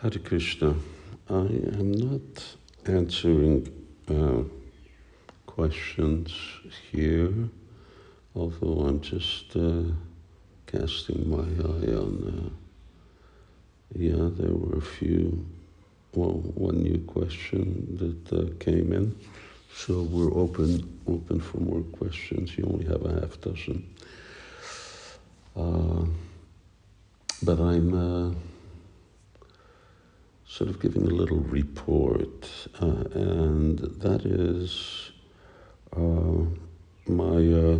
Hare Krishna. I am not answering uh, questions here, although I'm just uh, casting my eye on. Uh, yeah, there were a few. Well, one new question that uh, came in, so we're open open for more questions. You only have a half dozen, uh, but I'm uh, sort of giving a little report, uh, and that is uh, my uh,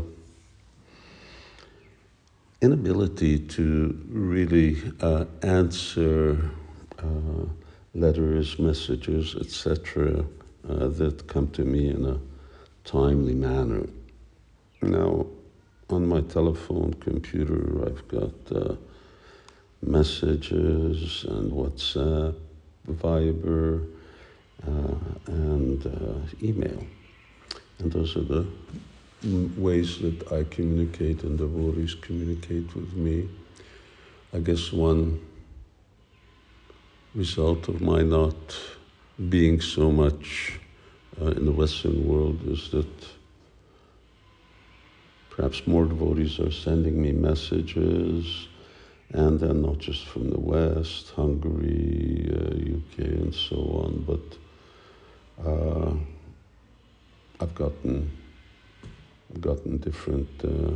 inability to really uh, answer uh, letters, messages, etc., that come to me in a timely manner. Now, on my telephone computer, I've got messages and WhatsApp Viber, uh, and uh, email. And those are the ways that I communicate and devotees communicate with me. I guess one result of my not being so much uh, in the Western world is that perhaps more devotees are sending me messages and then not just from the West, Hungary, uh, UK, and so on, but uh, I've gotten gotten different uh,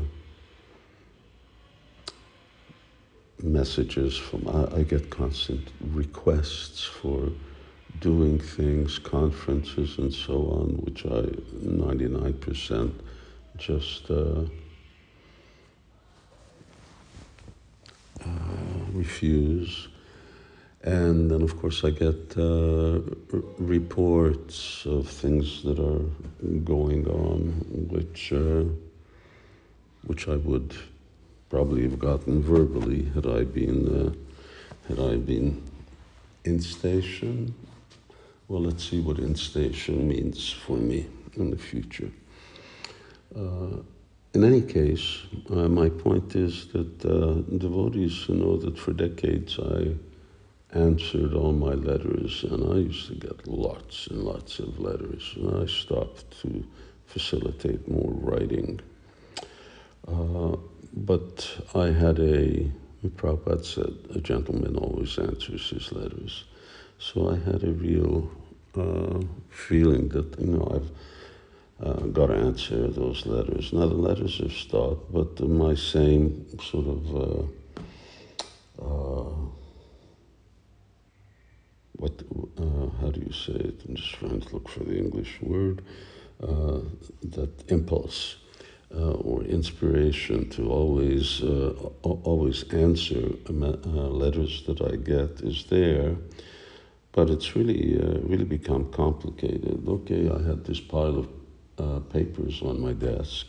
messages from. I, I, get constant requests for doing things, conferences, and so on, which I ninety nine percent just uh, refuse. And then, of course, I get uh, reports of things that are going on, which uh, which I would probably have gotten verbally had I been uh, had I been in station. Well, let's see what in station means for me in the future. In any case, uh, my point is that uh, devotees know that for decades I answered all my letters, and I used to get lots and lots of letters, and I stopped to facilitate more writing. Uh, but I had a, Prabhupada said, a gentleman always answers his letters. So I had a real uh, feeling that, you know, I've uh, got to answer those letters. Now, the letters have stopped, but my same sort of uh, uh, what, uh, how do you say it? I'm just trying to look for the English word. Uh, that impulse uh, or inspiration to always, always answer letters that I get is there but it's really uh, really become complicated. Okay, I had this pile of uh, papers on my desk,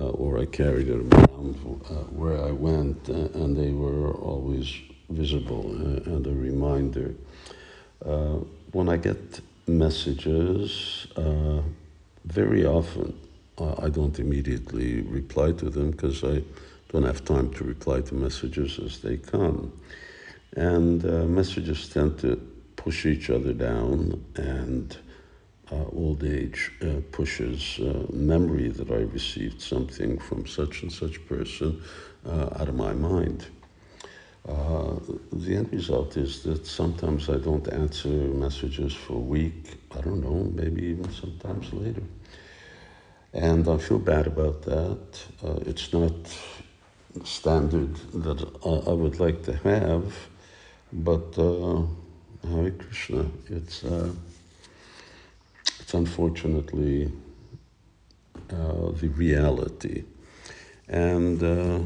uh, or I carried it around uh, where I went, uh, and they were always visible uh, and a reminder. when I get messages, very often I don't immediately reply to them because I don't have time to reply to messages as they come. And messages tend to push each other down and uh, old age uh, pushes uh, memory that I received something from such and such person uh, out of my mind. Uh, the end result is that sometimes I don't answer messages for a week, I don't know, maybe even sometimes later. And I feel bad about that. Uh, it's not standard that I, I, would like to have, but Hare Krishna, it's it's unfortunately uh, the reality. And uh,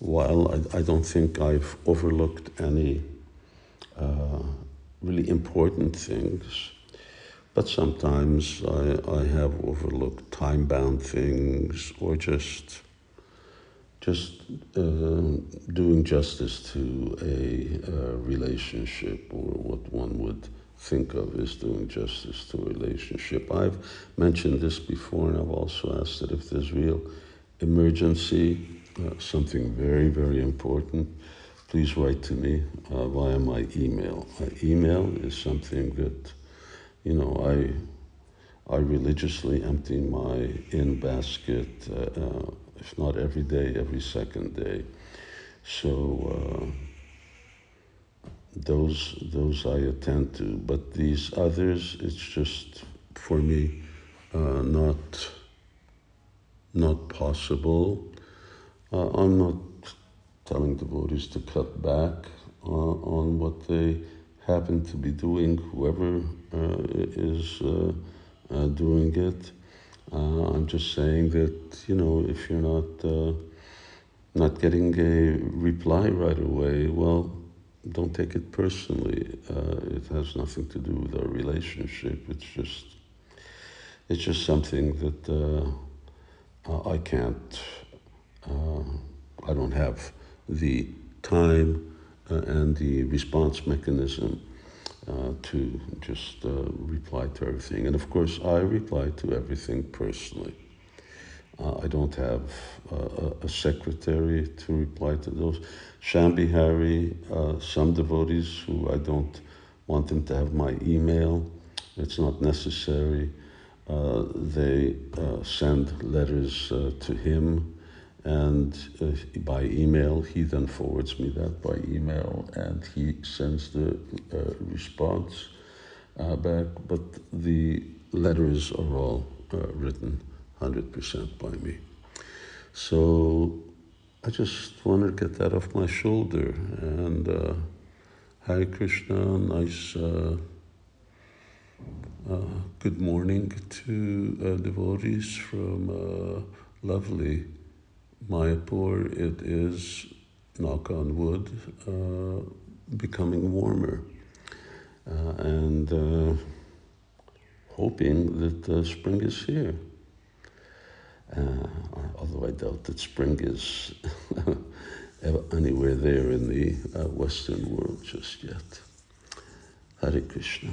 while I, I, don't think I've overlooked any uh, really important things, but sometimes I, I have overlooked time bound things or just just uh, doing justice to a, a, relationship or what one would think of as doing justice to a relationship. I've mentioned this before, and I've also asked that if there's real emergency, uh, something very, very important, please write to me uh, via my email. My email is something that, you know, I I religiously empty my in basket, uh, uh, if not every day, every second day. So uh, those those I attend to, but these others, it's just for me uh, not not possible. Uh, I'm not telling devotees to cut back uh, on what they happen to be doing, whoever uh, is uh, uh, doing it. I'm just saying that you know if you're not not getting a reply right away, well, don't take it personally. it has nothing to do with our relationship. It's just it's just something that I can't. I don't have the time uh, and the response mechanism uh, to just uh, reply to everything. And of course, I reply to everything personally. Uh, I don't have uh, a secretary to reply to those. Shambhari, uh, some devotees who I don't want them to have my email, it's not necessary. they send letters to him and uh, by email he then forwards me that by email and he sends the uh, response uh, back but the letters are all uh, written 100% by me so i just want to get that off my shoulder and uh, Hare Krishna nice uh, good morning to devotees from lovely Mayapur, it is, knock on wood, uh, becoming warmer. Uh, and uh, hoping that uh, spring is here. Although I doubt that spring is anywhere there in the uh, Western world just yet. Hare Krishna.